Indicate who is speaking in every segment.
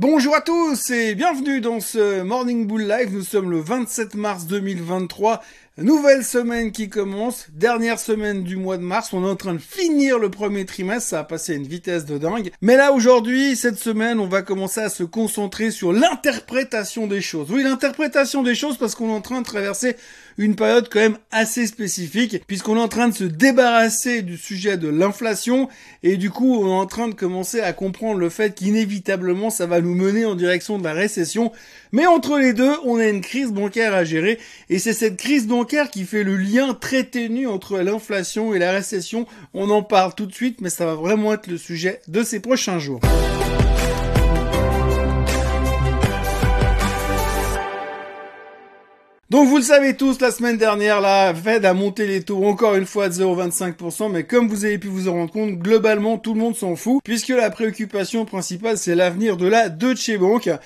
Speaker 1: Bonjour à tous et bienvenue dans ce Morning Bull Live. Nous sommes le 27 mars 2023. Nouvelle semaine qui commence, dernière semaine du mois de mars, on est en train de finir le premier trimestre, ça a passé à une vitesse de dingue. Mais là aujourd'hui, cette semaine, on va commencer à se concentrer sur l'interprétation des choses. Oui, l'interprétation des choses parce qu'on est en train de traverser une période quand même assez spécifique puisqu'on est en train de se débarrasser du sujet de l'inflation et du coup on est en train de commencer à comprendre le fait qu'inévitablement ça va nous mener en direction de la récession. Mais entre les deux, on a une crise bancaire à gérer et c'est cette crise bancaire qui fait le lien très ténu entre l'inflation et la récession. On en parle tout de suite, mais ça va vraiment être le sujet de ces prochains jours. Donc vous le savez tous, la semaine dernière, la Fed a monté les taux encore une fois de 0,25%, mais comme vous avez pu vous en rendre compte, globalement tout le monde s'en fout, puisque la préoccupation principale c'est l'avenir de la Deutsche Bank. Euh,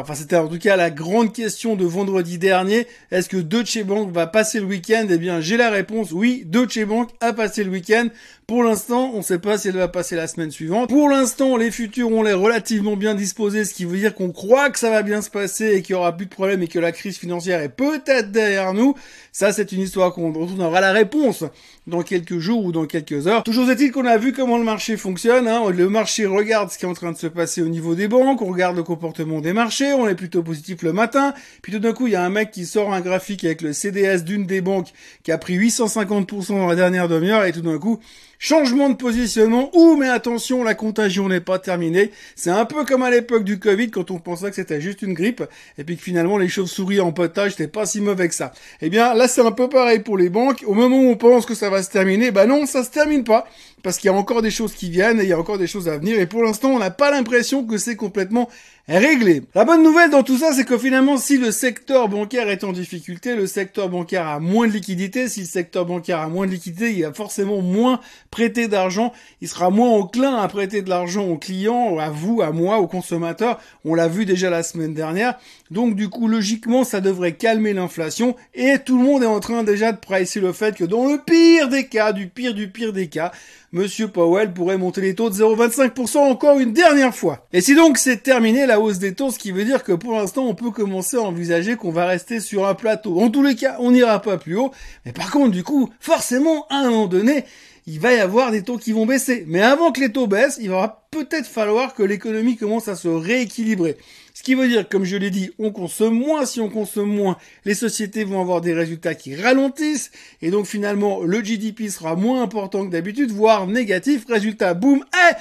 Speaker 1: enfin c'était en tout cas la grande question de vendredi dernier. Est-ce que Deutsche Bank va passer le week-end? Eh bien j'ai la réponse, oui, Deutsche Bank a passé le week-end. Pour l'instant, on ne sait pas si elle va passer la semaine suivante. Pour l'instant, les futurs ont l'air relativement bien disposés, ce qui veut dire qu'on croit que ça va bien se passer et qu'il y aura plus de problèmes et que la crise financière est peut-être derrière nous. Ça, c'est une histoire qu'on aura la réponse dans quelques jours ou dans quelques heures. Toujours est-il qu'on a vu comment le marché fonctionne. Hein. Le marché regarde ce qui est en train de se passer au niveau des banques, on regarde le comportement des marchés, on est plutôt positif le matin. Puis tout d'un coup, il y a un mec qui sort un graphique avec le CDS d'une des banques qui a pris 850% dans la dernière demi-heure et tout d'un coup, Changement de positionnement. Ouh, mais attention, la contagion n'est pas terminée. C'est un peu comme à l'époque du Covid quand on pensait que c'était juste une grippe et puis que finalement les chauves-souris en potage c'était pas si mauvais que ça. Eh bien, là c'est un peu pareil pour les banques. Au moment où on pense que ça va se terminer, bah non, ça se termine pas parce qu'il y a encore des choses qui viennent et il y a encore des choses à venir et pour l'instant, on n'a pas l'impression que c'est complètement réglé. La bonne nouvelle dans tout ça, c'est que finalement, si le secteur bancaire est en difficulté, le secteur bancaire a moins de liquidité. Si le secteur bancaire a moins de liquidité, il a forcément moins prêté d'argent. Il sera moins enclin à prêter de l'argent aux clients, à vous, à moi, aux consommateurs. On l'a vu déjà la semaine dernière. Donc du coup, logiquement, ça devrait calmer l'inflation. Et tout le monde est en train déjà de pricer le fait que dans le pire des cas, du pire du pire des cas, Monsieur Powell pourrait monter les taux de 0,25% encore une dernière fois. Et si donc c'est terminé hausse des taux, ce qui veut dire que pour l'instant on peut commencer à envisager qu'on va rester sur un plateau. En tous les cas, on n'ira pas plus haut. Mais par contre, du coup, forcément, à un moment donné, il va y avoir des taux qui vont baisser. Mais avant que les taux baissent, il va peut-être falloir que l'économie commence à se rééquilibrer. Ce qui veut dire, comme je l'ai dit, on consomme moins. Si on consomme moins, les sociétés vont avoir des résultats qui ralentissent. Et donc finalement, le GDP sera moins important que d'habitude, voire négatif. Résultat, boum, eh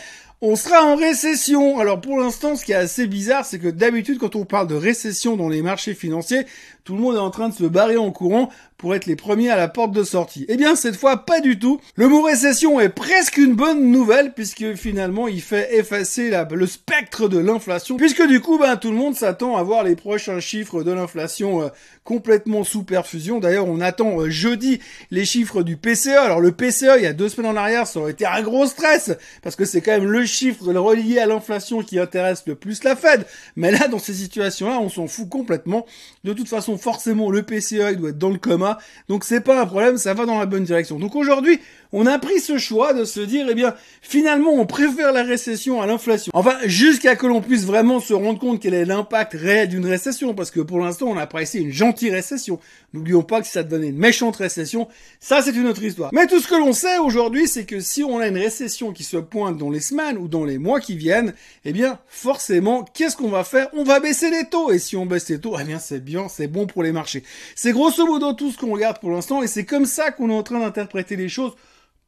Speaker 1: on sera en récession. Alors pour l'instant, ce qui est assez bizarre, c'est que d'habitude, quand on parle de récession dans les marchés financiers, tout le monde est en train de se barrer en courant pour être les premiers à la porte de sortie. Eh bien, cette fois, pas du tout. Le mot récession est presque une bonne nouvelle puisque finalement, il fait effacer le spectre de l'inflation puisque du coup, ben, tout le monde s'attend à voir les prochains chiffres de l'inflation euh, complètement sous perfusion. D'ailleurs, on attend euh, jeudi les chiffres du PCE. Alors, le PCE, il y a deux semaines en arrière, ça aurait été un gros stress parce que c'est quand même le chiffre relié à l'inflation qui intéresse le plus la Fed. Mais là, dans ces situations-là, on s'en fout complètement. De toute façon, forcément le PCA il doit être dans le Donc c'est pas un problème, ça va dans la bonne direction. Donc aujourd'hui, on a pris ce choix de se dire, eh bien, finalement, on préfère la récession à l'inflation. Enfin, jusqu'à que l'on puisse vraiment se rendre compte quel est l'impact réel d'une récession, parce que pour l'instant, on a apprécié une gentille récession. N'oublions pas que ça devenait une méchante récession, ça c'est une autre histoire. Mais tout ce que l'on sait aujourd'hui, c'est que si on a une récession qui se pointe dans les semaines ou dans les mois qui viennent, eh bien, forcément, qu'est-ce qu'on va faire? On va baisser les taux. Et si on baisse les taux, eh bien, c'est bien, c'est bon pour les marchés. C'est grosso modo tout ce qu'on regarde pour l'instant, et c'est comme ça qu'on est en train d'interpréter les choses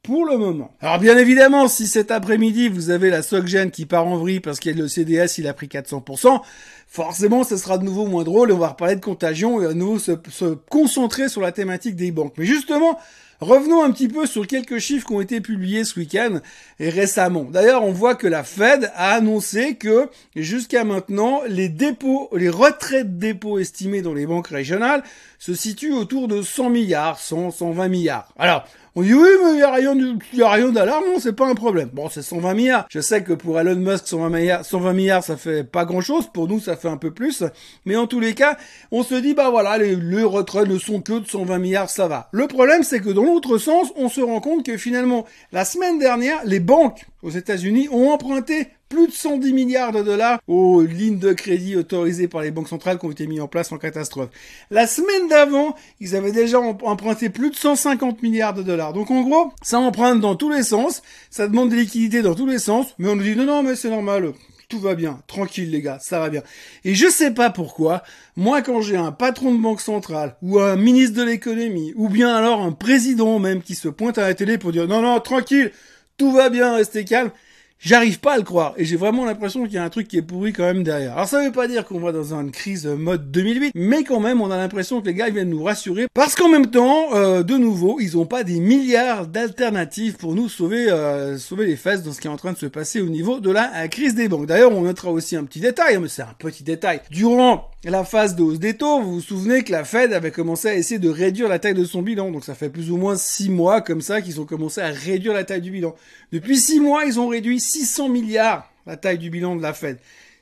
Speaker 1: pour le moment. Alors bien évidemment, si cet après-midi vous avez la SocGen qui part en vrille parce qu'il y a le CDS, il a pris 400%, forcément ce sera de nouveau moins drôle et on va reparler de contagion et à nouveau se, se concentrer sur la thématique des banques. Mais justement, Revenons un petit peu sur quelques chiffres qui ont été publiés ce week-end et récemment. D'ailleurs, on voit que la Fed a annoncé que jusqu'à maintenant, les dépôts, les retraits de dépôts estimés dans les banques régionales se situent autour de 100 milliards, 100, 120 milliards. Alors, on dit oui, mais il n'y a rien, y a rien d'alarmant, c'est pas un problème. Bon, c'est 120 milliards. Je sais que pour Elon Musk, 120 milliards, 120 milliards, ça fait pas grand chose. Pour nous, ça fait un peu plus. Mais en tous les cas, on se dit, bah voilà, les, les retraits ne sont que de 120 milliards, ça va. Le problème, c'est que dans l'autre sens, on se rend compte que finalement, la semaine dernière, les banques aux États-Unis ont emprunté plus de 110 milliards de dollars aux lignes de crédit autorisées par les banques centrales qui ont été mises en place en catastrophe. La semaine d'avant, ils avaient déjà emprunté plus de 150 milliards de dollars. Donc en gros, ça emprunte dans tous les sens, ça demande des liquidités dans tous les sens, mais on nous dit non, non, mais c'est normal, tout va bien, tranquille les gars, ça va bien. Et je sais pas pourquoi, moi quand j'ai un patron de banque centrale, ou un ministre de l'économie, ou bien alors un président même qui se pointe à la télé pour dire non, non, tranquille, tout va bien, restez calme, J'arrive pas à le croire et j'ai vraiment l'impression qu'il y a un truc qui est pourri quand même derrière. Alors ça veut pas dire qu'on va dans une crise mode 2008, mais quand même on a l'impression que les gars viennent nous rassurer parce qu'en même temps, euh, de nouveau, ils ont pas des milliards d'alternatives pour nous sauver euh, sauver les fesses dans ce qui est en train de se passer au niveau de la crise des banques. D'ailleurs, on notera aussi un petit détail, hein, mais c'est un petit détail. Durant la phase de hausse des taux, vous vous souvenez que la Fed avait commencé à essayer de réduire la taille de son bilan. Donc ça fait plus ou moins six mois comme ça qu'ils ont commencé à réduire la taille du bilan. Depuis six mois, ils ont réduit 600 milliards la taille du bilan de la Fed.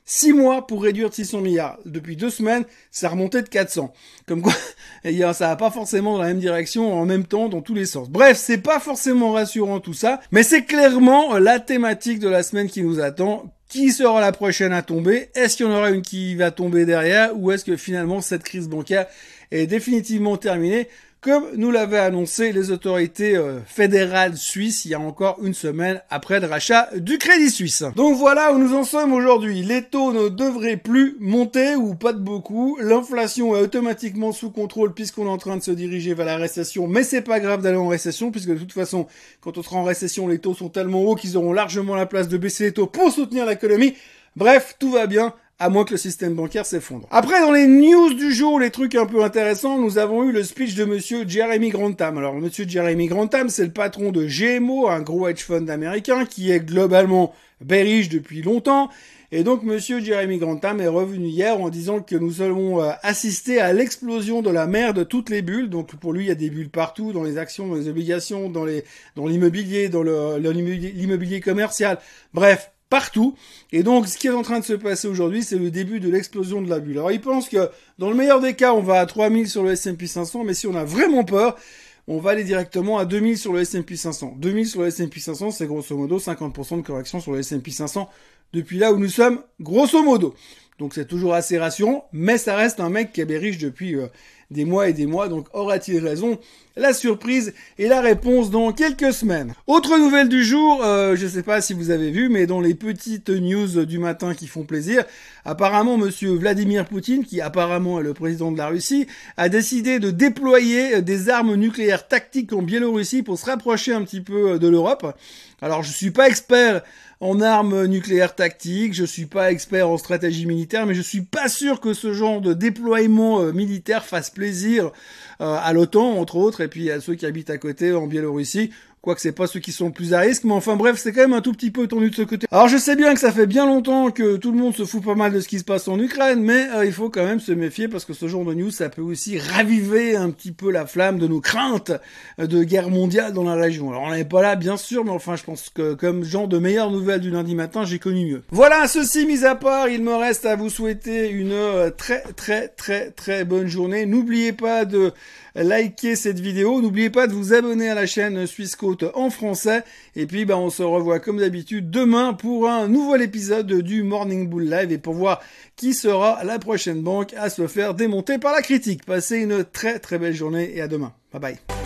Speaker 1: Six mois pour réduire 600 milliards. Depuis deux semaines, ça remontait de 400. Comme quoi, ça va pas forcément dans la même direction en même temps dans tous les sens. Bref, c'est pas forcément rassurant tout ça, mais c'est clairement la thématique de la semaine qui nous attend. Qui sera la prochaine à tomber? Est-ce qu'il y en aura une qui va tomber derrière? Ou est-ce que finalement cette crise bancaire est définitivement terminée? Comme nous l'avaient annoncé les autorités euh, fédérales suisses il y a encore une semaine après le rachat du Crédit Suisse. Donc voilà où nous en sommes aujourd'hui. Les taux ne devraient plus monter ou pas de beaucoup. L'inflation est automatiquement sous contrôle puisqu'on est en train de se diriger vers la récession. Mais c'est pas grave d'aller en récession puisque de toute façon, quand on sera en récession, les taux sont tellement hauts qu'ils auront largement la place de baisser les taux pour soutenir l'économie. Bref, tout va bien à moins que le système bancaire s'effondre. Après, dans les news du jour, les trucs un peu intéressants, nous avons eu le speech de monsieur Jeremy Grantham. Alors, monsieur Jeremy Grantham, c'est le patron de GMO, un gros hedge fund américain qui est globalement bearish depuis longtemps. Et donc, monsieur Jeremy Grantham est revenu hier en disant que nous allons euh, assister à l'explosion de la mer de toutes les bulles. Donc, pour lui, il y a des bulles partout, dans les actions, dans les obligations, dans les, dans l'immobilier, dans l'immobilier commercial. Bref, partout. Et donc, ce qui est en train de se passer aujourd'hui, c'est le début de l'explosion de la bulle. Alors, il pense que, dans le meilleur des cas, on va à 3000 sur le S&P 500, mais si on a vraiment peur, on va aller directement à 2000 sur le S&P 500. 2000 sur le S&P 500, c'est grosso modo 50% de correction sur le S&P 500 depuis là où nous sommes, grosso modo. Donc c'est toujours assez rassurant, mais ça reste un mec qui est riche depuis euh, des mois et des mois, donc aura-t-il raison? La surprise et la réponse dans quelques semaines. Autre nouvelle du jour, euh, je sais pas si vous avez vu, mais dans les petites news du matin qui font plaisir, apparemment monsieur Vladimir Poutine, qui apparemment est le président de la Russie, a décidé de déployer des armes nucléaires tactiques en Biélorussie pour se rapprocher un petit peu de l'Europe. Alors je suis pas expert en armes nucléaires tactiques, je suis pas expert en stratégie militaire, mais je suis pas sûr que ce genre de déploiement euh, militaire fasse plaisir euh, à l'OTAN, entre autres, et puis à ceux qui habitent à côté en Biélorussie, Quoique c'est pas ceux qui sont plus à risque, mais enfin bref, c'est quand même un tout petit peu tendu de ce côté. Alors je sais bien que ça fait bien longtemps que tout le monde se fout pas mal de ce qui se passe en Ukraine, mais euh, il faut quand même se méfier parce que ce genre de news, ça peut aussi raviver un petit peu la flamme de nos craintes de guerre mondiale dans la région. Alors on n'est pas là, bien sûr, mais enfin je pense que comme genre de meilleures nouvelles du lundi matin, j'ai connu mieux. Voilà, ceci mis à part, il me reste à vous souhaiter une euh, très très très très bonne journée. N'oubliez pas de liker cette vidéo. N'oubliez pas de vous abonner à la chaîne Suisse Côte en français. Et puis, ben, on se revoit comme d'habitude demain pour un nouvel épisode du Morning Bull Live et pour voir qui sera la prochaine banque à se faire démonter par la critique. Passez une très très belle journée et à demain. Bye bye.